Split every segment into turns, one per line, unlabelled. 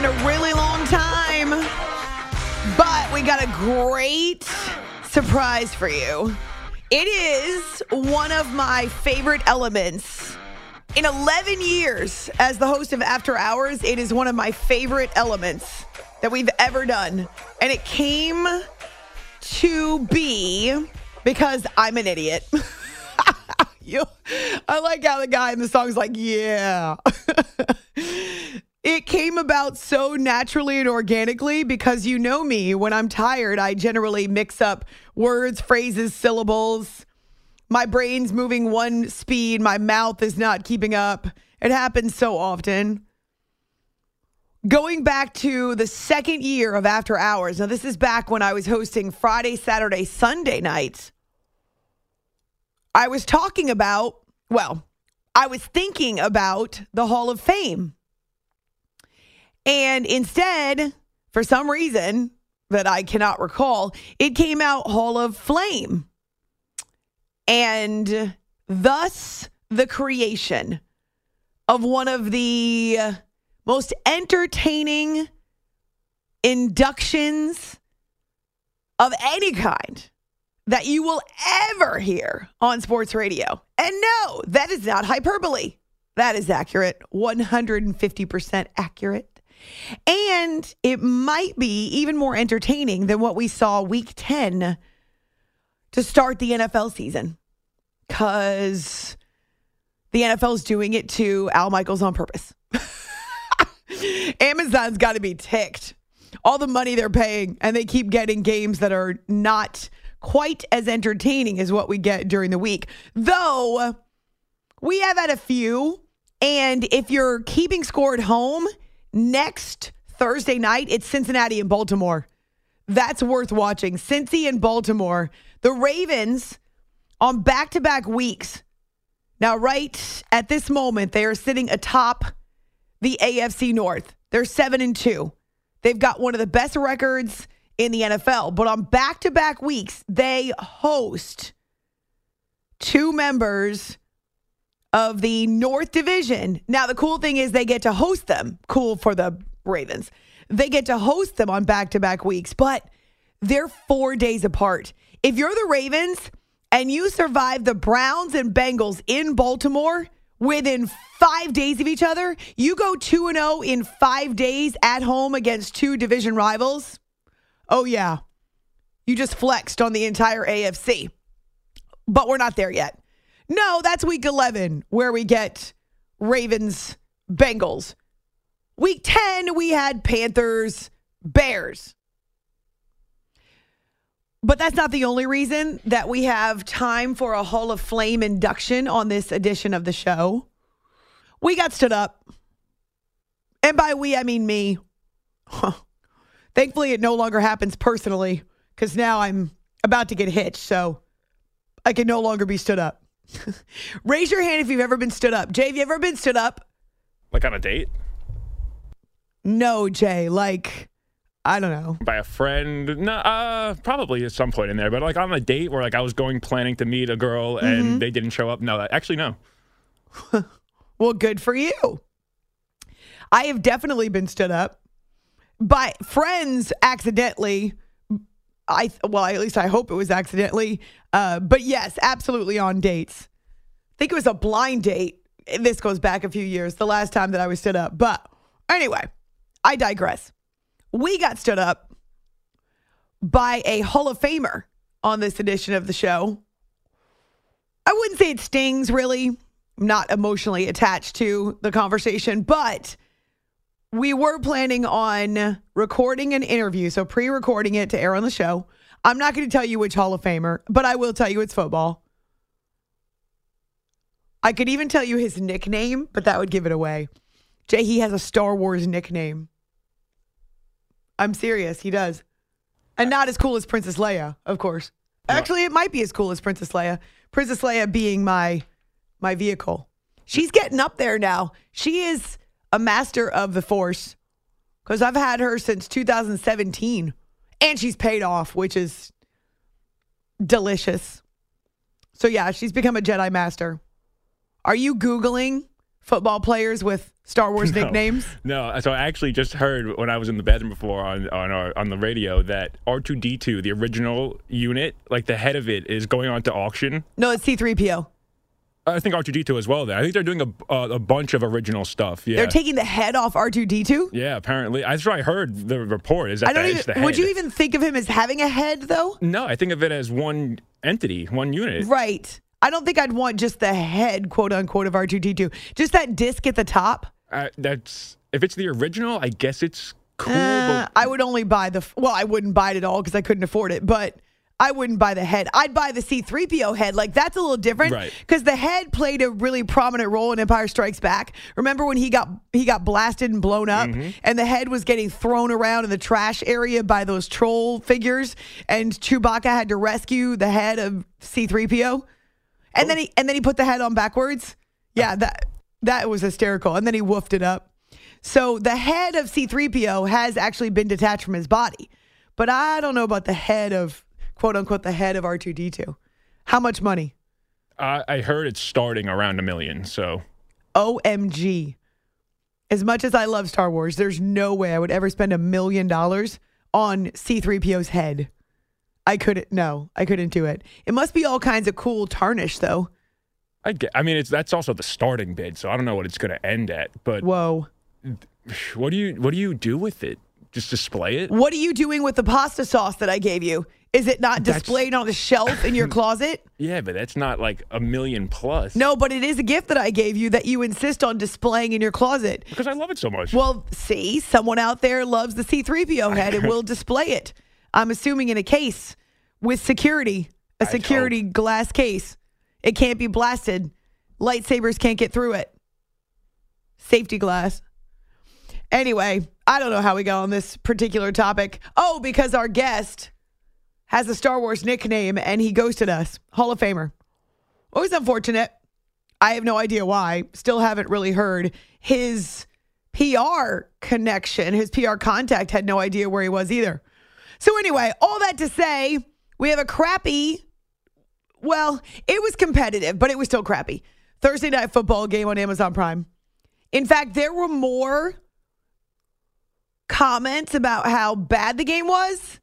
In a really long time, but we got a great surprise for you. It is one of my favorite elements. In 11 years as the host of After Hours, it is one of my favorite elements that we've ever done. And it came to be because I'm an idiot. you, I like how the guy in the song's like, yeah. It came about so naturally and organically because you know me. When I'm tired, I generally mix up words, phrases, syllables. My brain's moving one speed, my mouth is not keeping up. It happens so often. Going back to the second year of After Hours. Now, this is back when I was hosting Friday, Saturday, Sunday nights. I was talking about, well, I was thinking about the Hall of Fame. And instead, for some reason that I cannot recall, it came out Hall of Flame. And thus the creation of one of the most entertaining inductions of any kind that you will ever hear on sports radio. And no, that is not hyperbole. That is accurate, 150% accurate. And it might be even more entertaining than what we saw week 10 to start the NFL season. Because the NFL is doing it to Al Michaels on purpose. Amazon's got to be ticked. All the money they're paying, and they keep getting games that are not quite as entertaining as what we get during the week. Though we have had a few. And if you're keeping score at home, next Thursday night, it's Cincinnati and Baltimore. That's worth watching. Cincy and Baltimore. The Ravens on back to back weeks. Now, right at this moment, they are sitting atop the AFC North. They're seven and two. They've got one of the best records in the NFL. But on back to back weeks, they host two members of the North Division. Now, the cool thing is they get to host them. Cool for the Ravens. They get to host them on back to back weeks, but they're four days apart. If you're the Ravens and you survive the Browns and Bengals in Baltimore within five days of each other, you go 2 and 0 in five days at home against two division rivals. Oh, yeah. You just flexed on the entire AFC. But we're not there yet. No, that's week 11 where we get Ravens, Bengals. Week 10, we had Panthers, Bears. But that's not the only reason that we have time for a Hall of Flame induction on this edition of the show. We got stood up. And by we, I mean me. Thankfully, it no longer happens personally because now I'm about to get hitched. So I can no longer be stood up. Raise your hand if you've ever been stood up. Jay, have you ever been stood up?
Like on a date
No, Jay. Like, I don't know.
by a friend? No, uh, probably at some point in there. But like on a date where like I was going planning to meet a girl and
Mm-hmm.
they didn't show up. No, actually no.
Well, good for you. I have definitely been stood up by friends accidentally I well, at least I hope it was accidentally. Uh, but yes, absolutely on dates. I think it was a blind date. This goes back a few years, the last time that I was stood up. But anyway, I digress. We got stood up by a Hall of Famer on this edition of the show. I wouldn't say it stings really. I'm not emotionally attached to the conversation, but we were planning on recording an interview, so pre recording it to air on the show. I'm not going to tell you which Hall of Famer, but I will tell you it's football. I could even tell you his nickname, but that would give it away. Jay, he has a Star Wars nickname. I'm serious, he does. And not as cool as Princess Leia, of course. Actually, it might be as cool as Princess Leia. Princess Leia being my my vehicle. She's getting up there now. She is a master of the force because I've had her since 2017 and she's paid off, which is delicious. So, yeah, she's become a Jedi Master. Are you Googling football players with Star Wars
No.
nicknames?
No, so I actually just heard when I was in the bedroom before on on our, on the radio that R2D2, the original unit, like the head of it, is going on to auction.
No, it's C3PO.
I think R2D2 as well. There, I think they're doing a a, a bunch of original stuff. Yeah,
They're taking the head off R2D2.
yeah. Apparently, that's what I heard. The report is that
I don't
that
even. Would you even think of him as having a head, though?
No, I think of it as one entity, one unit.
Right. I don't think I'd want just the head, quote unquote, of R2D2. Just that disc at the top.
Uh, that's if it's the original, I guess it's cool.
Uh, I would only buy the. Well, I wouldn't buy it at all because I couldn't afford it. But I wouldn't buy the head. I'd buy the C3PO head. Like that's a little different,
Right.
Because the head played a really prominent role in Empire Strikes Back. Remember when he got he got blasted and blown up,
Mm-hmm.
and the head was getting thrown around in the trash area by those troll figures, and Chewbacca had to rescue the head of C3PO, and then he and then he put the head on backwards. Yeah, that that was hysterical, and then he woofed it up. So the head of C3PO has actually been detached from his body. But I don't know about the head of quote unquote the head of R2D2. How much money?
I, I heard it's starting around a million. So
OMG. As much as I love Star Wars, there's no way I would ever spend a million dollars on C3PO's head. I couldn't no, I couldn't do it. It must be all kinds of cool tarnish though.
I get. I mean, it's that's also the starting bid. So I don't know what it's going to end at. But
Whoa.
what do you what do you do with it? Just display it?
What are you doing with the pasta sauce that I gave you? Is it not
That's-
displayed on a shelf in your closet?
Yeah, but that's not like a million plus.
No, but it is a gift that I gave you that you insist on displaying in your closet.
because I love it so much.
Well, see, someone out there loves the C3PO head and will display it. I'm assuming in a case with security, a
I'd
security glass case. It can't be blasted. Lightsabers can't get through it. Safety glass. Anyway, I don't know how we got on this particular topic. Oh, because our guest has a Star Wars nickname and he ghosted us. Hall of Famer. Always unfortunate. I have no idea why. Still haven't really heard his PR connection. His PR contact had no idea where he was either. So, anyway, all that to say, we have a crappy, well, it was competitive, but it was still crappy. Thursday night football game on Amazon Prime. In fact, there were more comments about how bad the game was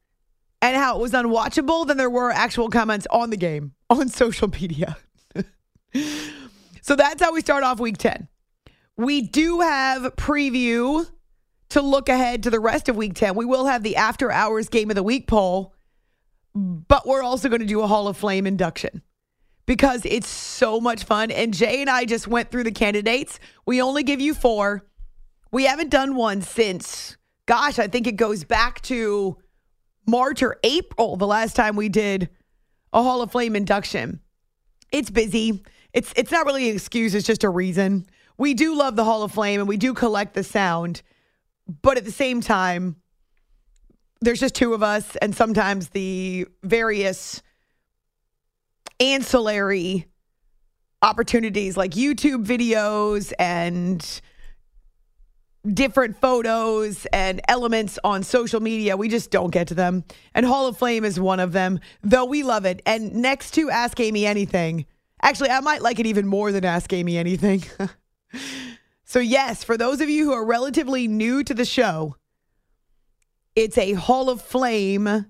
and how it was unwatchable than there were actual comments on the game on social media. so that's how we start off week 10. We do have preview to look ahead to the rest of week 10. We will have the after hours game of the week poll, but we're also going to do a Hall of Flame induction because it's so much fun. And Jay and I just went through the candidates. We only give you four. We haven't done one since, gosh, I think it goes back to March or April, the last time we did a Hall of Flame induction. It's busy. It's it's not really an excuse, it's just a reason. We do love the Hall of Flame and we do collect the sound, but at the same time, there's just two of us, and sometimes the various ancillary opportunities like YouTube videos and different photos and elements on social media. We just don't get to them. And Hall of Fame is one of them, though we love it. And next to Ask Amy Anything, actually, I might like it even more than Ask Amy Anything. so, yes, for those of you who are relatively new to the show, it's a Hall of Flame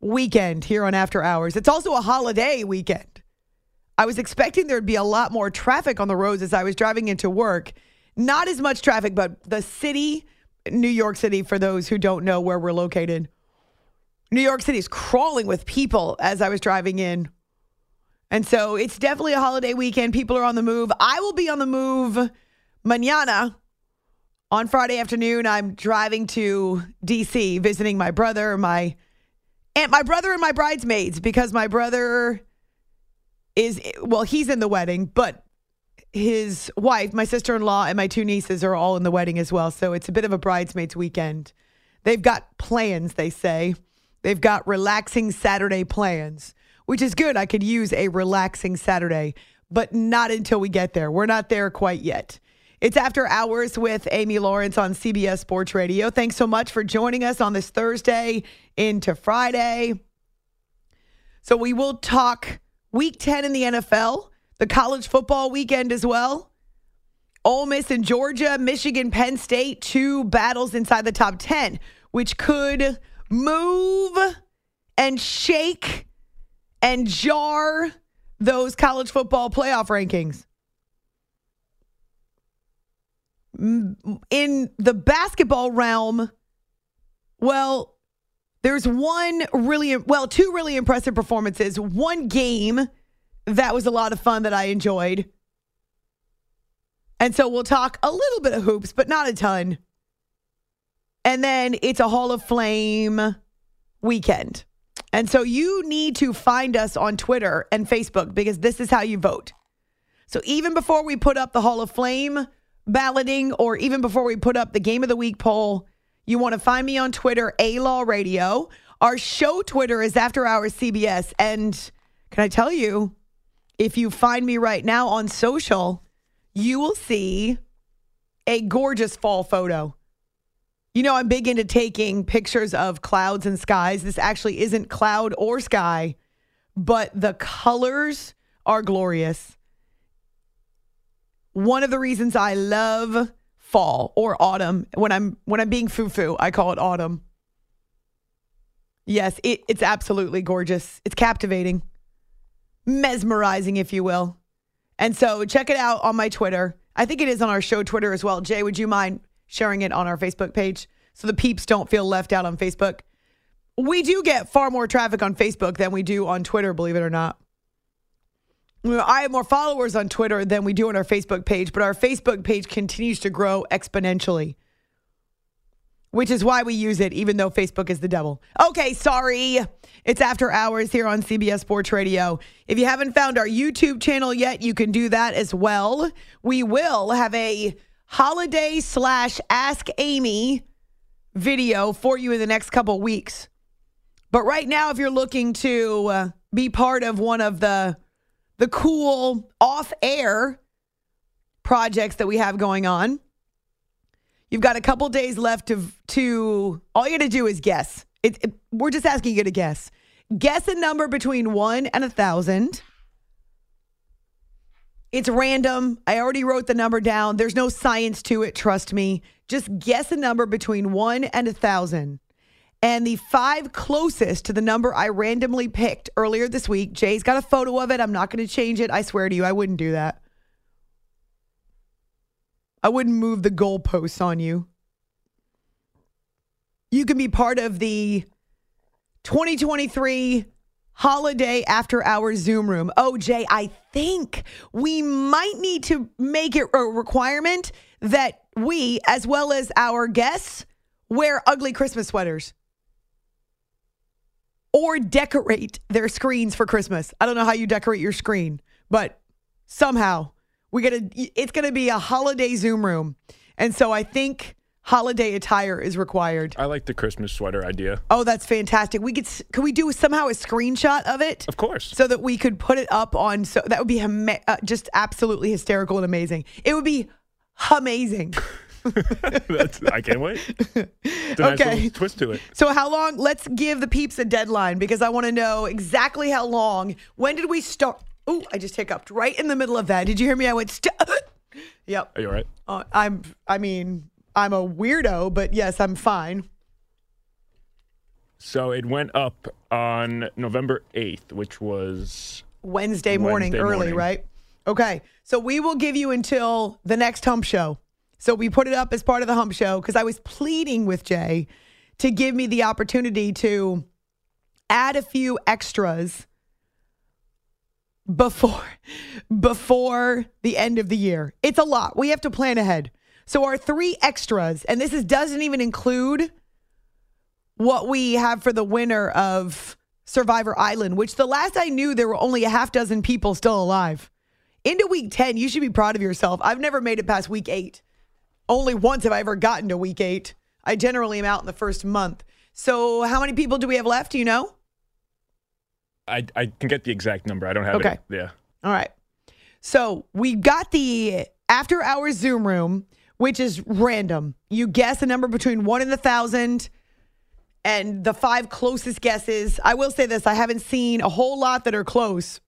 weekend here on After Hours. It's also a holiday weekend. I was expecting there'd be a lot more traffic on the roads as I was driving into work. Not as much traffic, but the city, New York City, for those who don't know where we're located, New York City is crawling with people as I was driving in. And so it's definitely a holiday weekend. People are on the move. I will be on the move mañana on Friday afternoon. I'm driving to DC, visiting my brother, my and my brother and my bridesmaids because my brother is well, he's in the wedding, but his wife, my sister-in-law, and my two nieces are all in the wedding as well. So it's a bit of a bridesmaids weekend. They've got plans, they say. They've got relaxing Saturday plans, which is good. I could use a relaxing Saturday, but not until we get there. We're not there quite yet. It's After Hours with Amy Lawrence on CBS Sports Radio. Thanks so much for joining us on this Thursday into Friday. So we will talk week 10 in the NFL, the college football weekend as well. Ole Miss and Georgia, Michigan, Penn State, two battles inside the top 10, which could move and shake and jar those college football playoff rankings. Mm, in the basketball realm, well, there's one really, well, two really impressive performances. One game that was a lot of fun that I enjoyed. And so we'll talk a little bit of hoops, but not a ton. And then it's a Hall of Flame weekend. And so you need to find us on Twitter and Facebook because this is how you vote. So even before we put up the Hall of Flame balloting or even before we put up the Game of the Week poll, you want to find me on Twitter, A Law Radio. Our show Twitter is After Hours CBS. And can I tell you, if you find me right now on social, you will see a gorgeous fall photo. You know, I'm big into taking pictures of clouds and skies. This actually isn't cloud or sky, but the colors are glorious. One of the reasons I love fall or autumn when I'm when I'm being foo-foo, I call it autumn. Yes, it, it's absolutely gorgeous. It's captivating, mesmerizing, if you will. And so check it out on my Twitter. I think it is on our show Twitter as well. Jay, would you mind sharing it on our Facebook page so the peeps don't feel left out on Facebook. We do get far more traffic on Facebook than we do on Twitter, believe it or not. I have more followers on Twitter than we do on our Facebook page, but our Facebook page continues to grow exponentially, which is why we use it, even though Facebook is the devil. Okay, sorry. It's after hours here on CBS Sports Radio. If you haven't found our YouTube channel yet, you can do that as well. We will have a holiday slash ask Amy video for you in the next couple weeks. But right now, if you're looking to uh, be part of one of the the cool off air projects that we have going on, you've got a couple days left to to. All you got to do is guess. It, it, we're just asking you to guess. Guess a number between one and a thousand. It's random. I already wrote the number down. There's no science to it, trust me. Just guess a number between one and a thousand. And the five closest to the number I randomly picked earlier this week, Jay's got a photo of it. I'm not going to change it. I swear to you, I wouldn't do that. I wouldn't move the goalposts on you. You can be part of the 2023 holiday after hours Zoom room. Oh, Jay, I think we might need to make it a requirement that we, as well as our guests, wear ugly Christmas sweaters or decorate their screens for Christmas. I don't know how you decorate your screen, but somehow we get to it's going to be a holiday Zoom room. And so I think holiday attire is required.
I like the Christmas sweater idea.
Oh, that's fantastic. We could could we do somehow a screenshot of it?
Of course.
So that we could put it up on so that would be uh, just absolutely hysterical and amazing. It would be amazing.
I can't wait. It's
okay.
Nice twist to it.
So, how long? Let's give the peeps a deadline because I want to know exactly how long. When did we start? Oh, I just hiccuped right in the middle of that. Did you hear me? I went. St- yep.
Are you all right?
Uh, I'm. I mean, I'm a weirdo, but yes, I'm fine.
So it went up on November 8th, which was
Wednesday morning,
Wednesday
early,
morning.
right? Okay. So we will give you until the next hump show. So we put it up as part of the hump show because I was pleading with Jay to give me the opportunity to add a few extras before before the end of the year. It's a lot. We have to plan ahead. So our three extras, and this is doesn't even include what we have for the winner of Survivor Island, which the last I knew there were only a half dozen people still alive. Into week 10, you should be proud of yourself. I've never made it past week 8. Only once have I ever gotten to week 8. I generally am out in the first month. So, how many people do we have left? Do you know?
I, I can get the exact number. I don't have
Okay.
it. Yeah.
All right. So we got the after hours Zoom room, which is random. You guess a number between one and a thousand, and the five closest guesses. I will say this: I haven't seen a whole lot that are close,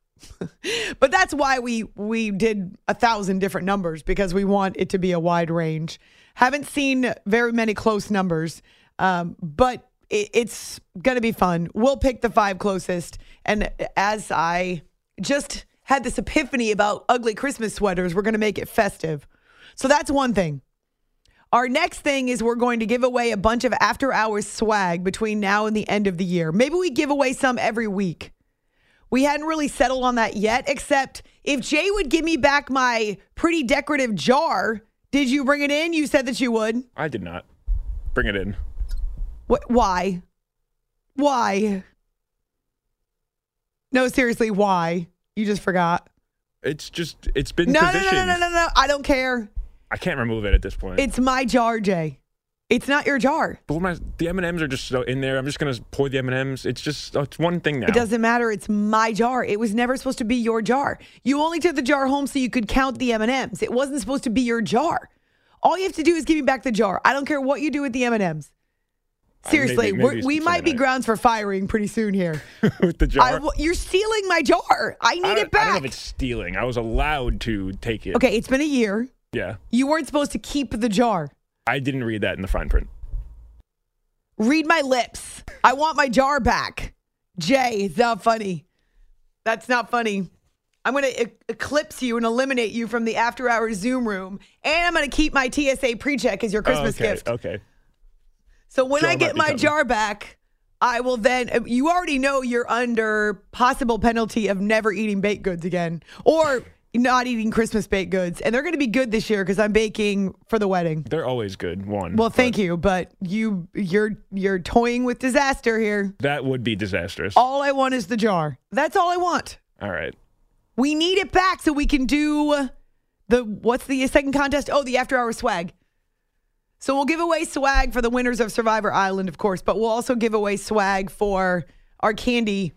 but that's why we we did a thousand different numbers because we want it to be a wide range. Haven't seen very many close numbers, um, but it, it's going to be fun. We'll pick the five closest, and as I just had this epiphany about ugly Christmas sweaters, we're going to make it festive. So that's one thing. Our next thing is we're going to give away a bunch of after hours swag between now and the end of the year. Maybe we give away some every week. We hadn't really settled on that yet, except if Jay would give me back my pretty decorative jar, did you bring it in? You said that you would.
I did not. Bring it in.
Wh- why? Why? No, seriously, why? You just forgot.
It's just, it's been
No, no, no, no, no, no, no. I don't care.
I can't remove it at this point.
It's my jar, Jay. It's not your jar.
but what am I- the M&Ms are just so in there. I'm just going to pour the M&Ms. It's just, it's one thing now.
It doesn't matter. It's my jar. It was never supposed to be your jar. You only took the jar home so you could count the M&Ms. It wasn't supposed to be your jar. All you have to do is give me back the jar. I don't care what you do with the M&Ms.
Uh,
Seriously,
maybe- maybe
we might be grounds for firing pretty soon here.
With the jar.
I w- you're stealing my jar. I need
I
it
I don't
back.
know if it's stealing. I was allowed to take it.
okay, it's been a year.
Yeah.
You weren't supposed to keep the jar.
I didn't read that in the fine print.
Read my lips. I want my jar back. Jay, it's not funny. That's not funny. I'm going to e- eclipse you and eliminate you from the after hours Zoom room. And I'm going to keep my TSA pre check as your Christmas
okay.
gift.
Okay.
So when I get my
coming.
jar back, I will then. uh, You already know you're under possible penalty of never eating baked goods again or not eating Christmas baked goods. And they're going to be good this year because I'm baking for the wedding.
They're always good. One.
Well, thank
but
you, but you you're you're toying with disaster here.
That would be disastrous.
All I want is the jar. That's all I want.
All right.
We need it back so we can do the what's the second contest? Oh, the after hour swag. So we'll give away swag for the winners of Survivor Island, of course, but we'll also give away swag for our candy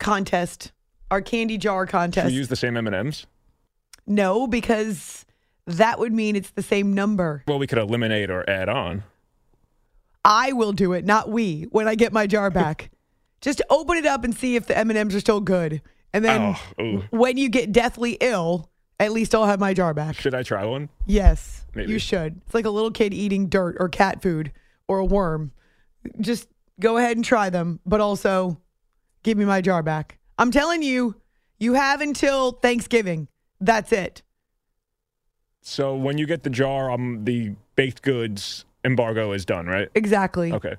contest, our candy jar
Should
contest.
we use the same M&Ms?
no, because that would mean it's the same number.
Well, we could eliminate or add on.
I will do it, not we, when I get my jar back. Just open it up and see if the M&Ms are still good. And then
Oh,
when you get deathly ill, at least I'll have my jar back.
Should I try one?
Yes,
Maybe.
you should. It's like a little kid eating dirt or cat food or a worm. Just go ahead and try them, but also give me my jar back. I'm telling you, you have until Thanksgiving. That's it.
So when you get the jar, um, the baked goods embargo is done, right?
Exactly.
Okay.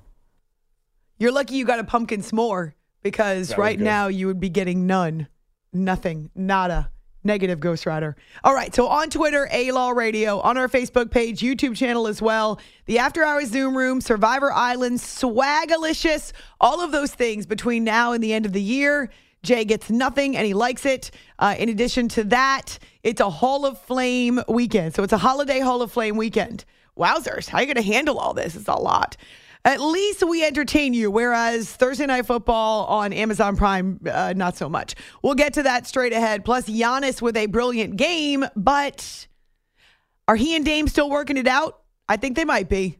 You're lucky you got a pumpkin s'more because
That
right now you would be getting none, nothing, nada. Negative Ghost Rider. All right, so on Twitter, A Law Radio, on our Facebook page, YouTube channel as well, the After Hours Zoom Room, Survivor Island, Swagalicious, all of those things between now and the end of the year. Jay gets nothing and he likes it. Uh, in addition to that, it's a Hall of Flame weekend. So it's a holiday Hall of Flame weekend. Wowzers, how are you going to handle all this? It's a lot. At least we entertain you, whereas Thursday Night Football on Amazon Prime, uh, not so much. We'll get to that straight ahead. Plus, Giannis with a brilliant game, but are he and Dame still working it out? I think they might be.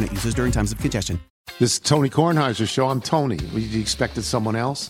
users during times of congestion.
This is Tony Kornheiser's show. I'm Tony. You expected someone else?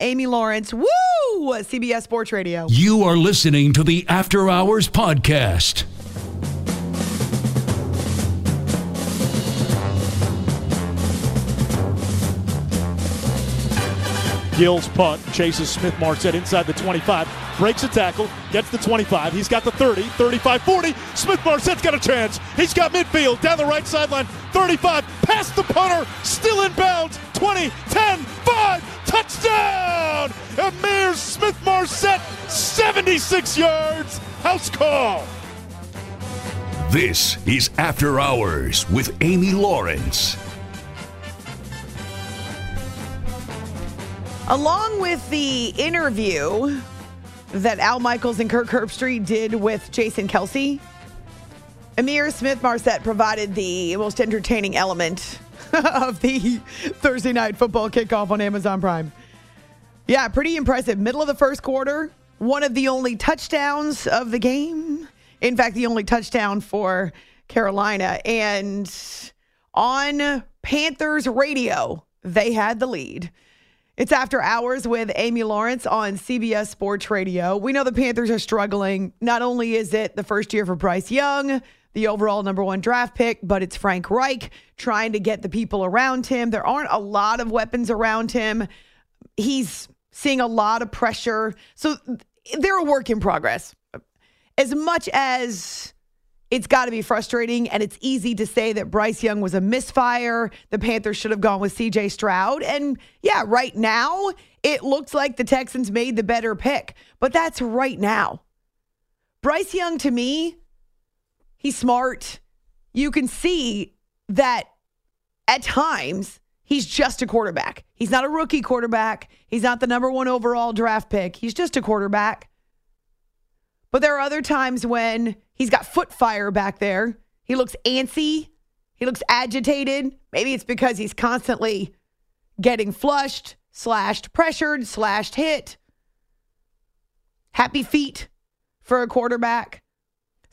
Amy Lawrence. Woo! CBS Sports Radio.
You are listening to the After Hours Podcast.
Gills punt, chases Smith Marsette inside the 25, breaks a tackle, gets the 25. He's got the 30, 35, 40. Smith Marsette's got a chance. He's got midfield down the right sideline, 35, past the punter, still in bounds, 20, 10, 5, touchdown! Ihmir Smith Marsette, 76 yards, house call.
This is After Hours with Amy Lawrence.
Along with the interview that Al Michaels and Kirk Herbstreit did with Jason Kelce, Ihmir Smith Marsette provided the most entertaining element of the Thursday night football kickoff on Amazon Prime. Yeah, pretty impressive. Middle of the first quarter, one of the only touchdowns of the game. In fact, the only touchdown for Carolina. And on Panthers radio, they had the lead. It's after hours with Amy Lawrence on CBS Sports Radio. We know the Panthers are struggling. Not only is it the first year for Bryce Young, the overall number one draft pick, but it's Frank Reich trying to get the people around him. There aren't a lot of weapons around him. He's seeing a lot of pressure. So they're a work in progress. As much as it's got to be frustrating, and it's easy to say that Bryce Young was a misfire. The Panthers should have gone with CJ Stroud. And yeah, right now, it looks like the Texans made the better pick, but that's right now. Bryce Young, to me, he's smart. You can see that at times he's just a quarterback. He's not a rookie quarterback. He's not the number one overall draft pick. He's just a quarterback. But there are other times when he's got foot fire back there. He looks antsy. He looks agitated. Maybe it's because he's constantly getting flushed, slashed, pressured, slashed, hit. Happy feet for a quarterback.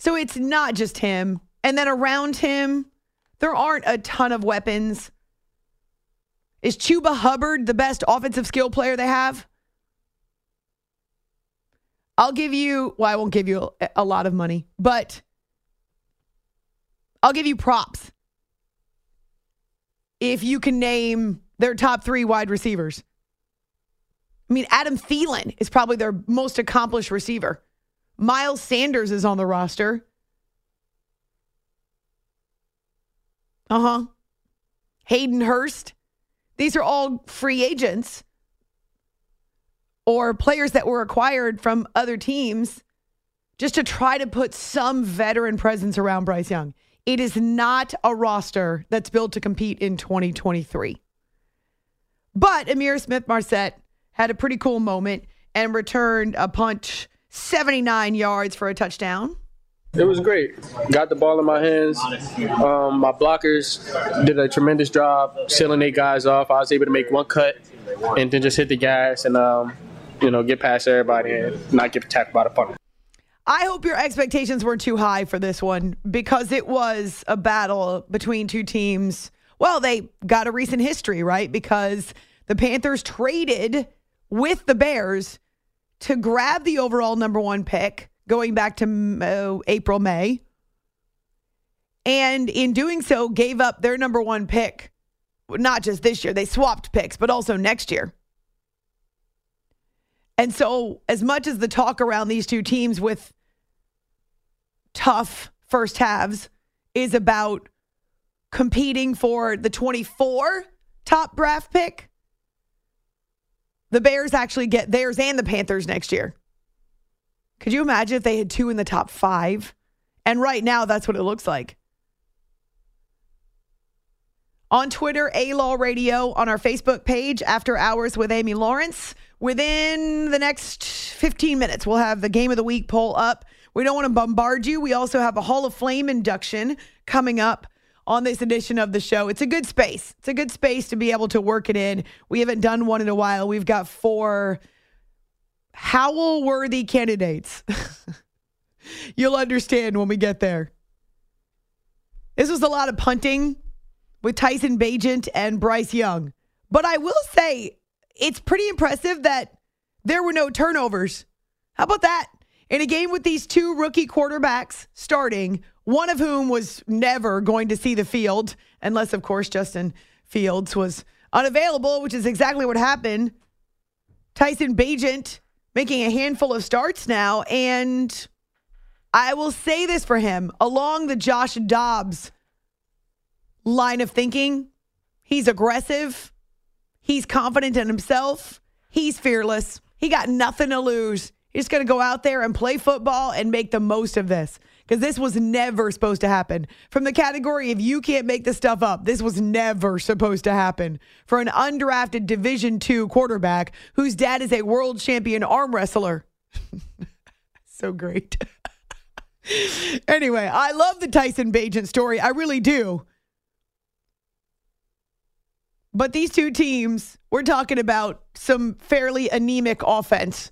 So it's not just him. And then around him, there aren't a ton of weapons. Is Chuba Hubbard the best offensive skill player they have? I'll give you, well, I won't give you a, lot of money, but I'll give you props if you can name their top three wide receivers. I mean, Adam Thielen is probably their most accomplished receiver. Miles Sanders is on the roster. Uh huh. Hayden Hurst. These are all free agents or players that were acquired from other teams just to try to put some veteran presence around Bryce Young. It is not a roster that's built to compete in 2023. But Ihmir Smith Marsette had a pretty cool moment and returned a punt 79 yards for a touchdown.
It was great. Got the ball in my hands. Um, my blockers did a tremendous job sealing eight guys off. I was able to make one cut and then just hit the gas and um, you know get past everybody and not get attacked by the punter.
I hope your expectations weren't too high for this one because it was a battle between two teams. Well, they got a recent history, right? Because the Panthers traded with the Bears to grab the overall number one pick going back to uh, April, May. And in doing so, gave up their number one pick. Not just this year, they swapped picks, but also next year. And so, as much as the talk around these two teams with tough first halves is about competing for the 24 top draft pick, the Bears actually get theirs and the Panthers next year. Could you imagine if they had two in the top five? And right now, that's what it looks like. On Twitter, A Law Radio, on our Facebook page, After Hours with Amy Lawrence. Within the next 15 minutes, we'll have the Game of the Week poll up. We don't want to bombard you. We also have a Hall of Flame induction coming up on this edition of the show. It's a good space. It's a good space to be able to work it in. We haven't done one in a while. We've got four howl worthy candidates. You'll understand when we get there. This was a lot of punting with Tyson Bagent and Bryce Young. But I will say it's pretty impressive that there were no turnovers. How about that? In a game with these two rookie quarterbacks starting, one of whom was never going to see the field, unless, of course, Justin Fields was unavailable, which is exactly what happened. Tyson Bagent making a handful of starts now. And I will say this for him along the Josh Dobbs line of thinking, he's aggressive, he's confident in himself, he's fearless, he got nothing to lose. He's going to go out there and play football and make the most of this because this was never supposed to happen. From the category if you can't make this stuff up, this was never supposed to happen for an undrafted Division two quarterback whose dad is a world champion arm wrestler. so great. anyway, I love the Tyson Bagent story. I really do. But these two teams, we're talking about some fairly anemic offense.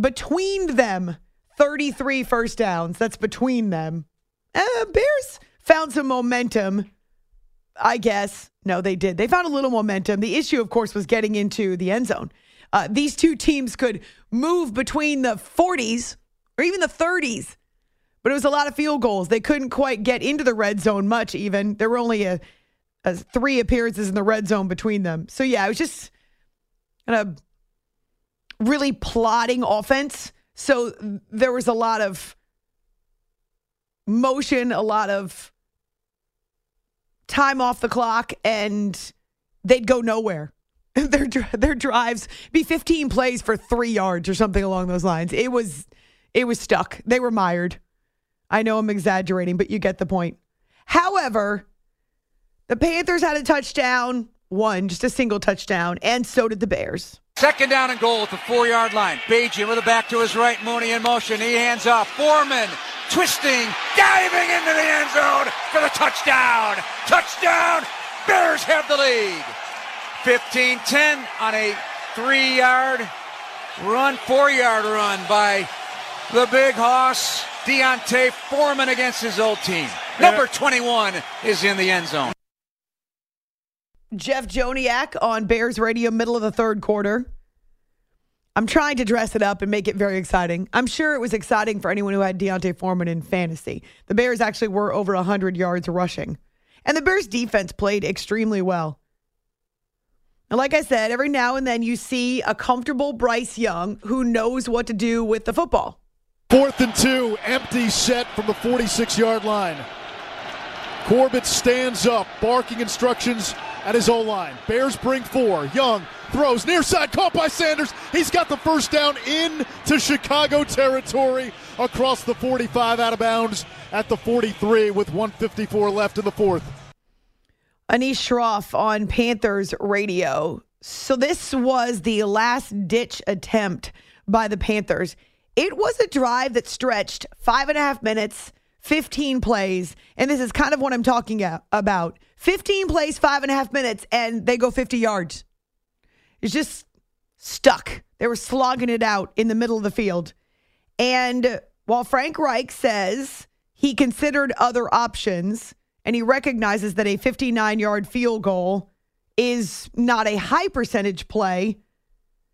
Between them, 33 first downs. That's between them. Uh, Bears found some momentum, I guess. No, they did. They found a little momentum. The issue, of course, was getting into the end zone. Uh, these two teams could move between the 40s or even the 30s, but it was a lot of field goals. They couldn't quite get into the red zone much, even. There were only a, a three appearances in the red zone between them. So, yeah, it was just kind of really plotting offense so there was a lot of motion, a lot of time off the clock, and they'd go nowhere. their their drives be 15 plays for three yards or something along those lines. It was it was stuck. They were mired. I know I'm exaggerating, but you get the point. However, the Panthers had a touchdown, one, just a single touchdown, and so did the Bears.
Second down and goal at the four yard line. Bagent with a back to his right. Mooney in motion. He hands off. Foreman twisting, diving into the end zone for the touchdown. Touchdown. Bears have the lead. 15 10 on a three yard run, four yard run by the big hoss, D'Onta Foreman against his old team. Number 21 is in the end zone.
Jeff Joniak on Bears Radio, middle of the third quarter. I'm trying to dress it up and make it very exciting. I'm sure it was exciting for anyone who had D'Onta Foreman in fantasy. The Bears actually were over 100 yards rushing. And the Bears defense played extremely well. And like I said, every now and then you see a comfortable Bryce Young who knows what to do with the football.
Fourth and two, empty set from the 46 yard line. Corbett stands up, barking instructions at his O line. Bears bring four. Young throws near side, caught by Sanders. He's got the first down into Chicago territory across the 45 out of bounds at the 43 with 154 left in the fourth.
Anish Shroff on Panthers radio. So this was the last ditch attempt by the Panthers. It was a drive that stretched five and a half minutes, 15 plays, and this is kind of what I'm talking about. 15 plays, five and a half minutes, and they go 50 yards. It's just stuck. They were slogging it out in the middle of the field. And while Frank Reich says he considered other options and he recognizes that a 59 yard field goal is not a high percentage play,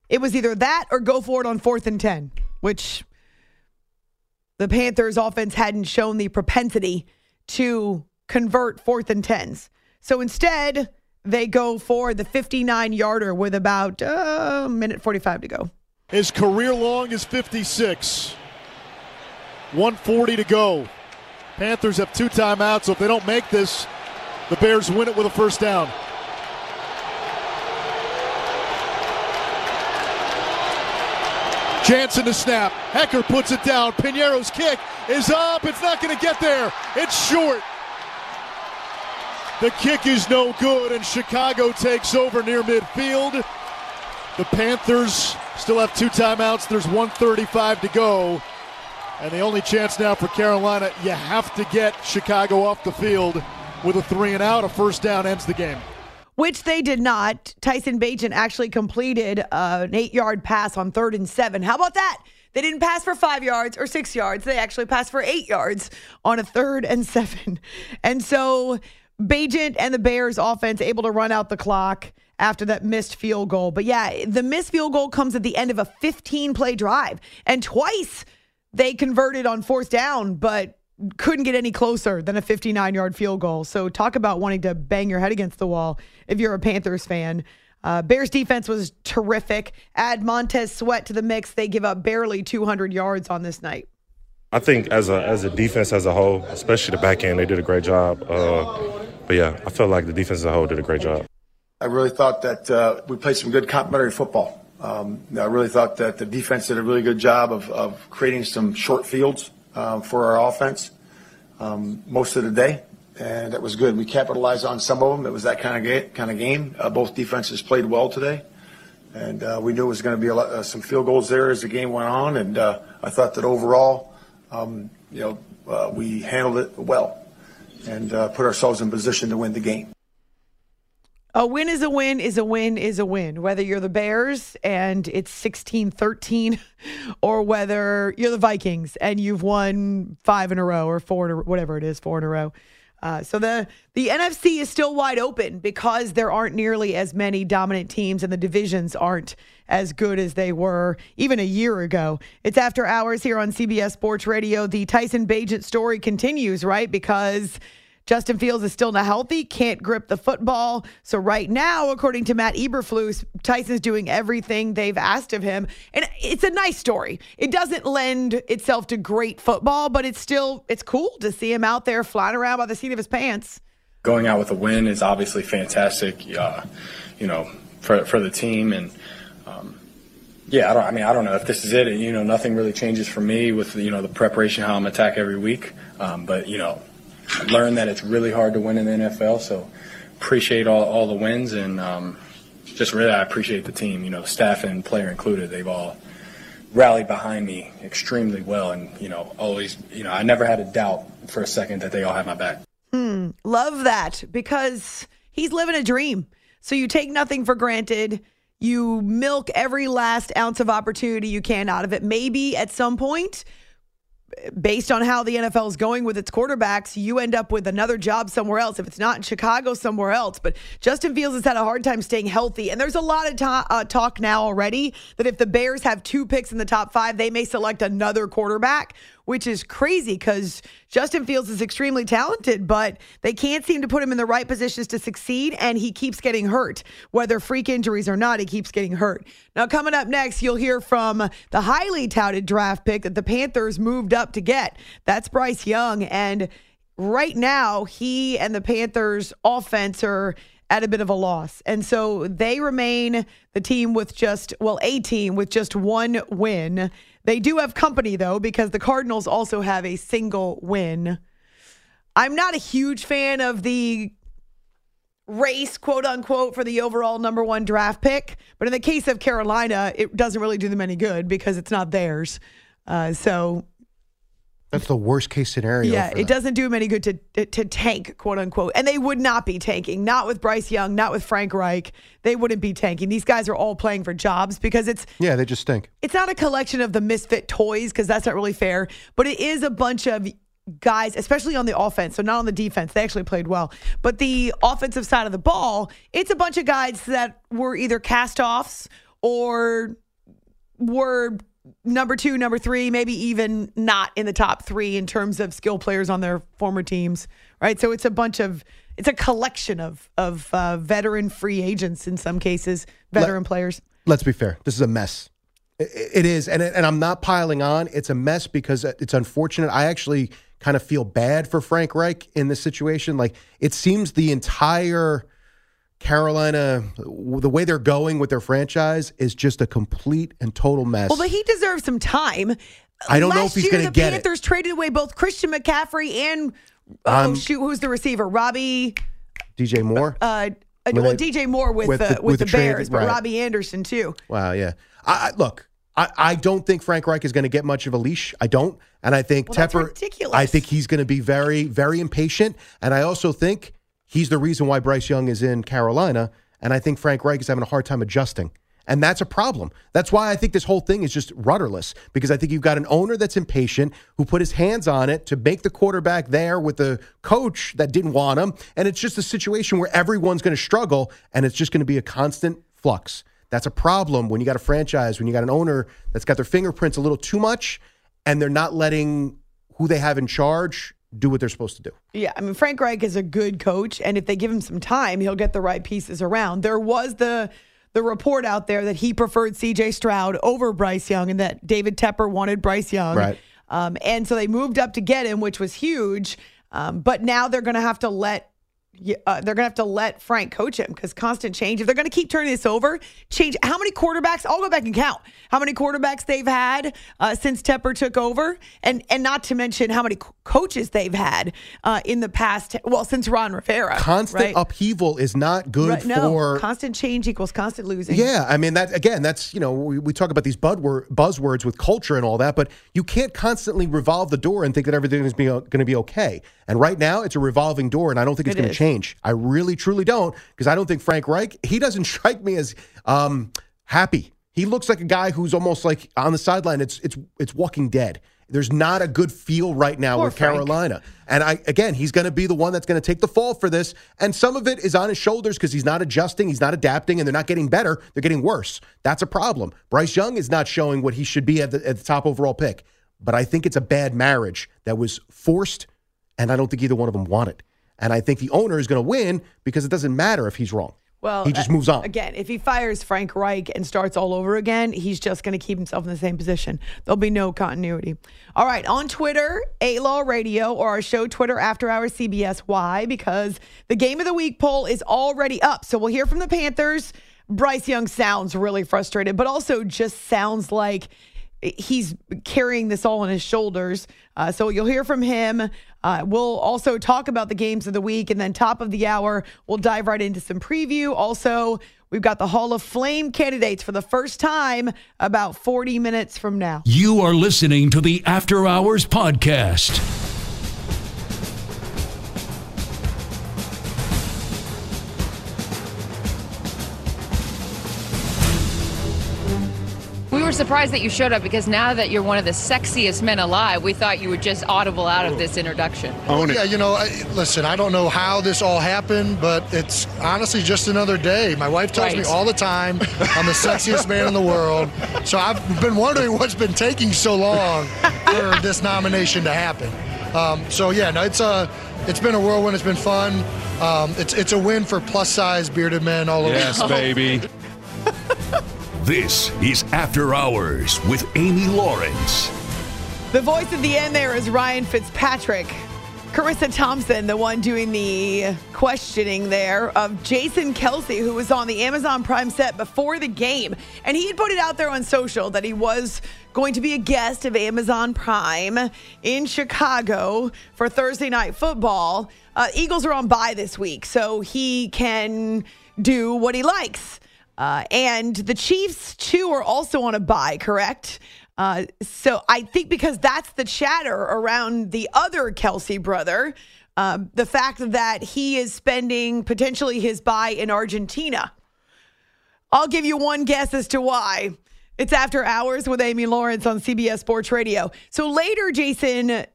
it was either that or go for it on fourth and 10, which the Panthers offense hadn't shown the propensity to convert fourth and tens. So instead, they go for the 59 yarder with about a uh, minute 45 to go.
His career long is 56. 140 to go. Panthers have two timeouts, so if they don't make this, the Bears win it with a first down. Jansen to snap. Hekker puts it down. Piñeiro's kick is up. It's not going to get there. It's short. The kick is no good, and Chicago takes over near midfield. The Panthers still have two timeouts. There's 135 to go. And the only chance now for Carolina, you have to get Chicago off the field with a three and out. A first down ends the game.
Which they did not. Tyson Bagent actually completed uh, an eight yard pass on third and seven. How about that? They didn't pass for five yards or six yards. They actually passed for eight yards on a third and seven. And so Bagent and the Bears offense able to run out the clock after that missed field goal. But yeah, the missed field goal comes at the end of a 15 play drive. And twice they converted on fourth down, but couldn't get any closer than a 59 yard field goal. So talk about wanting to bang your head against the wall if you're a Panthers fan. Uh, Bears defense was terrific. Add Montez Sweat to the mix. They give up barely 200 yards on this night.
I think as a as a defense as a whole, especially the back end, they did a great job. Uh, but yeah, I feel like the defense as a whole did a great job.
I really thought that uh, we played some good complementary football. Um, I really thought that the defense did a really good job of, of creating some short fields uh, for our offense um, most of the day, and that was good. We capitalized on some of them. It was that kind of ga- kind of game. Uh, both defenses played well today, and uh, we knew it was going to be lot, uh, some field goals there as the game went on. And uh, I thought that overall, um, you know, uh, we handled it well and put ourselves in position to win the game.
A win is a win is a win is a win. Whether you're the Bears and it's 16 13, or whether you're the Vikings and you've won five in a row or four, in a, whatever it is, four in a row. Uh, so the the NFC is still wide open because there aren't nearly as many dominant teams and the divisions aren't as good as they were even a year ago. It's after hours here on CBS Sports Radio. The Tyson Bagent story continues, right? Because Justin Fields is still not healthy, can't grip the football. So right now, according to Matt Eberflus, Tyson's doing everything they've asked of him. And it's a nice story. It doesn't lend itself to great football, but it's still it's cool to see him out there flying around by the seat of his pants.
Going out with a win is obviously fantastic, uh, you know, for for the team and. Um, yeah, I don't. I mean, I don't know if this is it. You know, nothing really changes for me with you know the preparation, how I'm attack every week. Um, but you know, learned that it's really hard to win in the NFL. So appreciate all, all the wins and um, just really I appreciate the team. You know, staff and player included. They've all rallied behind me extremely well, and you know, always. You know, I never had a doubt for a second that they all had my back.
Hmm, love that because he's living a dream. So you take nothing for granted. You milk every last ounce of opportunity you can out of it. Maybe at some point based on how the NFL is going with its quarterbacks, you end up with another job somewhere else. If it's not in Chicago, somewhere else. But Justin Fields has had a hard time staying healthy. And there's a lot of uh, talk now already that if the Bears have two picks in the top five, they may select another quarterback, which is crazy because Justin Fields is extremely talented, but they can't seem to put him in the right positions to succeed, and he keeps getting hurt. Whether freak injuries or not, he keeps getting hurt. Now, coming up next, you'll hear from the highly touted draft pick that the Panthers moved up to get. That's Bryce Young, and right now, he and the Panthers' offense are at a bit of a loss. And so they remain the team with just, well, a team with just one win. They do have company, though, because the Cardinals also have a single win. I'm not a huge fan of the race, quote unquote, for the overall number one draft pick. But in the case of Carolina, it doesn't really do them any good because it's not theirs. Uh, so
that's the worst case scenario.
Yeah, it doesn't do them any good to to tank, quote unquote. And they would not be tanking. Not with Bryce Young, not with Frank Reich. They wouldn't be tanking. These guys are all playing for jobs because it's
Yeah, they just stink.
It's not a collection of the misfit toys because that's not really fair, but it is a bunch of guys, especially on the offense, so not on the defense. They actually played well. But the offensive side of the ball, it's a bunch of guys that were either cast offs or were number two, number three, maybe even not in the top three in terms of skill players on their former teams, right? So it's a bunch of it's a collection of of uh, veteran free agents in some cases, veteran players.
Let's be fair. This is a mess. It is, and and I'm not piling on. It's a mess because it's unfortunate. I actually kind of feel bad for Frank Reich in this situation. Like it seems the entire Carolina, the way they're going with their franchise is just a complete and total mess.
Well, but he deserves some time.
I don't know if he's gonna
the
get it.
Panthers traded away both Christian McCaffrey and oh
Um,
shoot, who's the receiver? Robbie.
DJ Moore.
Uh, uh, well,
they-
DJ Moore with
with
the,
the-
with,
with
the,
the trade,
Bears, but
right.
Robbie Anderson too.
Wow, yeah. I, I, look, I, I don't think Frank Reich is going to get much of a leash. I don't, and I think
Well, that's
Tepper.
ridiculous.
I think he's going to be very, very impatient, and I also think he's the reason why Bryce Young is in Carolina, and I think Frank Reich is having a hard time adjusting. And that's a problem. That's why I think this whole thing is just rudderless because I think you've got an owner that's impatient who put his hands on it to make the quarterback there with the coach that didn't want him. And it's just a situation where everyone's going to struggle and it's just going to be a constant flux. That's a problem when you got a franchise, when you got an owner that's got their fingerprints a little too much and they're not letting who they have in charge do what they're supposed to do.
Yeah, I mean Frank Reich is a good coach, and if they give him some time, he'll get the right pieces around. There was the the report out there that he preferred C.J. Stroud over Bryce Young, and that David Tepper wanted Bryce Young.
Right.
Um, and so they moved up to get him, which was huge. Um, but now they're going to have to let uh, they're going to have to let Frank coach him because constant change. If they're going to keep turning this over, change how many quarterbacks? I'll go back and count how many quarterbacks they've had uh, since Tepper took over, and and not to mention how many co- coaches they've had uh, in the past. Well, since Ron Rivera,
Constant
right?
upheaval is not good
Right, no,
for
constant change equals constant losing.
Yeah, I mean that again. That's you know we, we talk about these buzzwords with culture and all that, but you can't constantly revolve the door and think that everything is going to be okay. And right now, it's a revolving door, and I don't think it's
It
going to
is.
Change. I really, truly don't, because I don't think Frank Reich. He doesn't strike me as um, happy. He looks like a guy who's almost like on the sideline. It's it's it's Walking Dead. There's not a good feel right now
Poor
with
Frank.
Carolina. And I again, he's going to be the one that's going to take the fall for this. And some of it is on his shoulders because he's not adjusting, he's not adapting, and they're not getting better. They're getting worse. That's a problem. Bryce Young is not showing what he should be at the, at the top overall pick. But I think it's a bad marriage that was forced, and I don't think either one of them wanted. it. And I think the owner is going to win because it doesn't matter if he's wrong.
Well,
he just moves on.
Again, if he fires Frank Reich and starts all over again, he's just going to keep himself in the same position. There'll be no continuity. All right, on Twitter, A Law Radio or our show Twitter After Hours CBS. Why? Because the Game of the Week poll is already up. So we'll hear from the Panthers. Bryce Young sounds really frustrated, but also just sounds like he's carrying this all on his shoulders. Uh, so you'll hear from him. Uh, we'll also talk about the games of the week. And then, top of the hour, we'll dive right into some preview. Also, we've got the Hall of Flame candidates for the first time about 40 minutes from now.
You are listening to the After Hours Podcast.
We were surprised that you showed up because now that you're one of the sexiest men alive, we thought you would just audible out of this introduction. Own it.
Yeah, you know, I, listen, I don't know how this all happened, but it's honestly just another day. My wife tells me all the time I'm the sexiest man in the world. So I've been wondering what's been taking so long for this nomination to happen. Um, so yeah, no, it's a, it's been a whirlwind. It's been fun. Um, it's it's a win for plus size bearded men all over.
Yes, baby. This is After Hours with Amy Lawrence.
The voice of the end there is Ryan Fitzpatrick. Charissa Thompson, the one doing the questioning there of Jason Kelce, who was on the Amazon Prime set before the game. And he had put it out there on social that he was going to be a guest of Amazon Prime in Chicago for Thursday night football. Uh, Eagles are on bye this week, so he can do what he likes. Uh, and the Chiefs, too, are also on a bye, correct? Uh, so I think because that's the chatter around the other Kelce brother, um, the fact that he is spending potentially his bye in Argentina. I'll give you one guess as to why. It's after hours with Amy Lawrence on CBS Sports Radio. So later, Jason,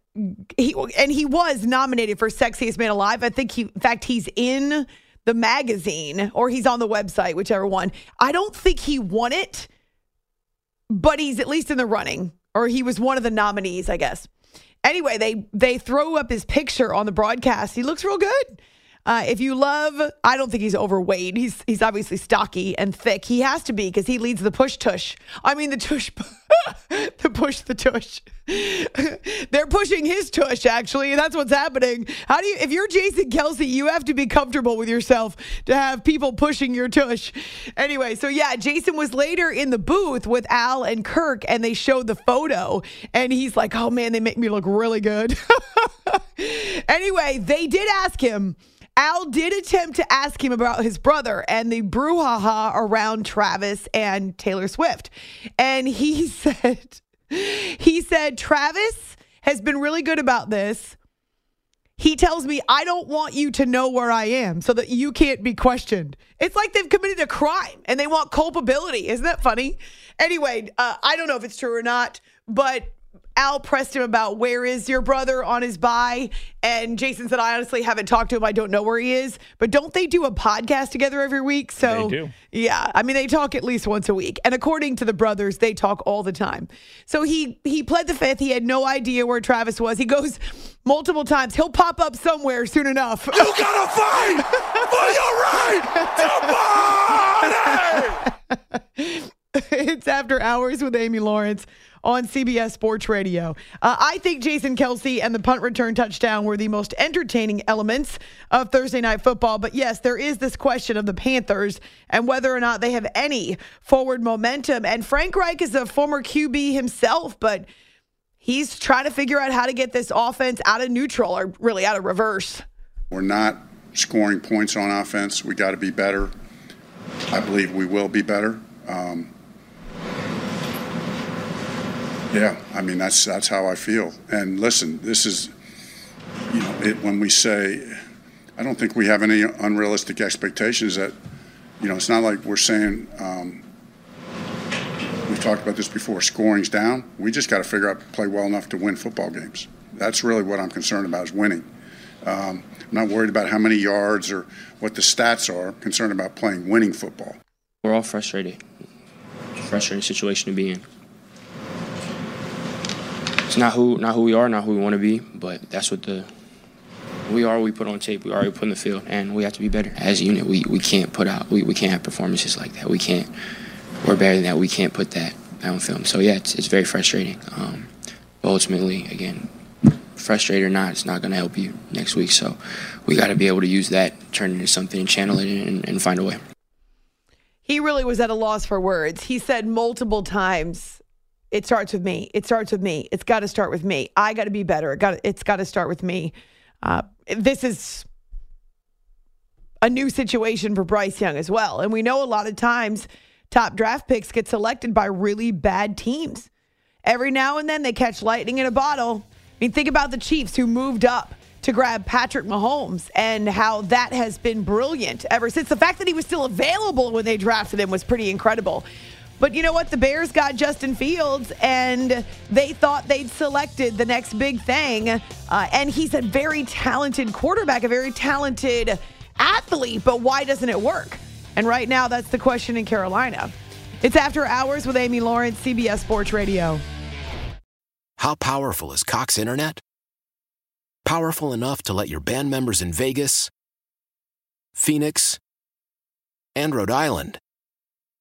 he and he was nominated for Sexiest Man Alive. I think he, in fact, he's in the magazine or he's on the website, whichever one. I don't think he won it but he's at least in the running, or he was one of the nominees, I guess. Anyway, they they throw up his picture on the broadcast. He looks real good. Uh, if you love, I don't think he's overweight. He's he's obviously stocky and thick. He has to be because he leads the push tush. I mean the tush, the push the tush. They're pushing his tush actually, that's what's happening. How do you? If you're Jason Kelce, you have to be comfortable with yourself to have people pushing your tush. Anyway, so yeah, Jason was later in the booth with Al and Kirk, and they showed the photo, and he's like, "Oh man, they make me look really good." anyway, they did ask him. Al did attempt to ask him about his brother and the brouhaha around Travis and Taylor Swift. And he said, he said, Travis has been really good about this. He tells me, I don't want you to know where I am so that you can't be questioned. It's like they've committed a crime and they want culpability. Isn't that funny? Anyway, uh, I don't know if it's true or not, but Al pressed him about where is your brother on his bye. And Jason said, I honestly haven't talked to him. I don't know where he is. But don't they do a podcast together every week? So,
They do.
yeah, I mean, they talk at least once a week. And according to the brothers, they talk all the time. So he he pled the fifth. He had no idea where Travis was. He goes multiple times. He'll pop up somewhere soon enough.
You gotta fight for your right to party!
it's after hours with Amy Lawrence on CBS Sports Radio. Uh, I think Jason Kelce and the punt return touchdown were the most entertaining elements of Thursday Night Football. But yes, there is this question of the Panthers and whether or not they have any forward momentum. And Frank Reich is a former QB himself, but he's trying to figure out how to get this offense out of neutral or really out of reverse.
We're not scoring points on offense. We got to be better. I believe we will be better. Um, yeah, I mean that's that's how I feel. And listen, this is, you know, it, when we say, I don't think we have any unrealistic expectations. That, you know, it's not like we're saying. Um, we've talked about this before. Scoring's down. We just got to figure out play well enough to win football games. That's really what I'm concerned about is winning. Um, I'm not worried about how many yards or what the stats are. I'm concerned about playing winning football.
We're all frustrated. Frustrating situation to be in. It's not who not who we are, not who we want to be, but that's what the we are. We put on tape. We are. We put in the field, and we have to be better as a unit. We we can't put out. We, we can't have performances like that. We can't. We're better than that. We can't put that on film. So yeah, it's it's very frustrating. Um, but ultimately, again, frustrated or not, it's not going to help you next week. So we got to be able to use that, turn it into something, and channel it, and, and find a way.
He really was at a loss for words. He said multiple times, "It starts with me. It starts with me. It's got to start with me. I got to be better. It got. It's got to start with me." Uh, this is a new situation for Bryce Young as well, and we know a lot of times top draft picks get selected by really bad teams. Every now and then they catch lightning in a bottle. I mean, think about the Chiefs who moved up to grab Patrick Mahomes and how that has been brilliant ever since. The fact that he was still available when they drafted him was pretty incredible. But you know what? The Bears got Justin Fields and they thought they'd selected the next big thing. Uh, and he's a very talented quarterback, a very talented athlete. But why doesn't it work? And right now, that's the question in Carolina. It's After Hours with Amy Lawrence, CBS Sports Radio.
How powerful is Cox Internet? Powerful enough to let your band members in Vegas, Phoenix, and Rhode Island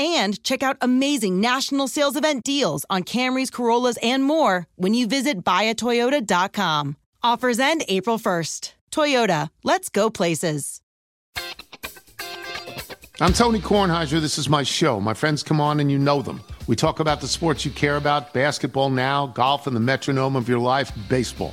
and check out amazing national sales event deals on Camrys, Corollas, and more when you visit buyatoyota.com. Offers end April 1st. Toyota, let's go places.
I'm Tony Kornheiser. This is my show. My friends come on and you know them. We talk about the sports you care about basketball now, golf, and the metronome of your life, baseball.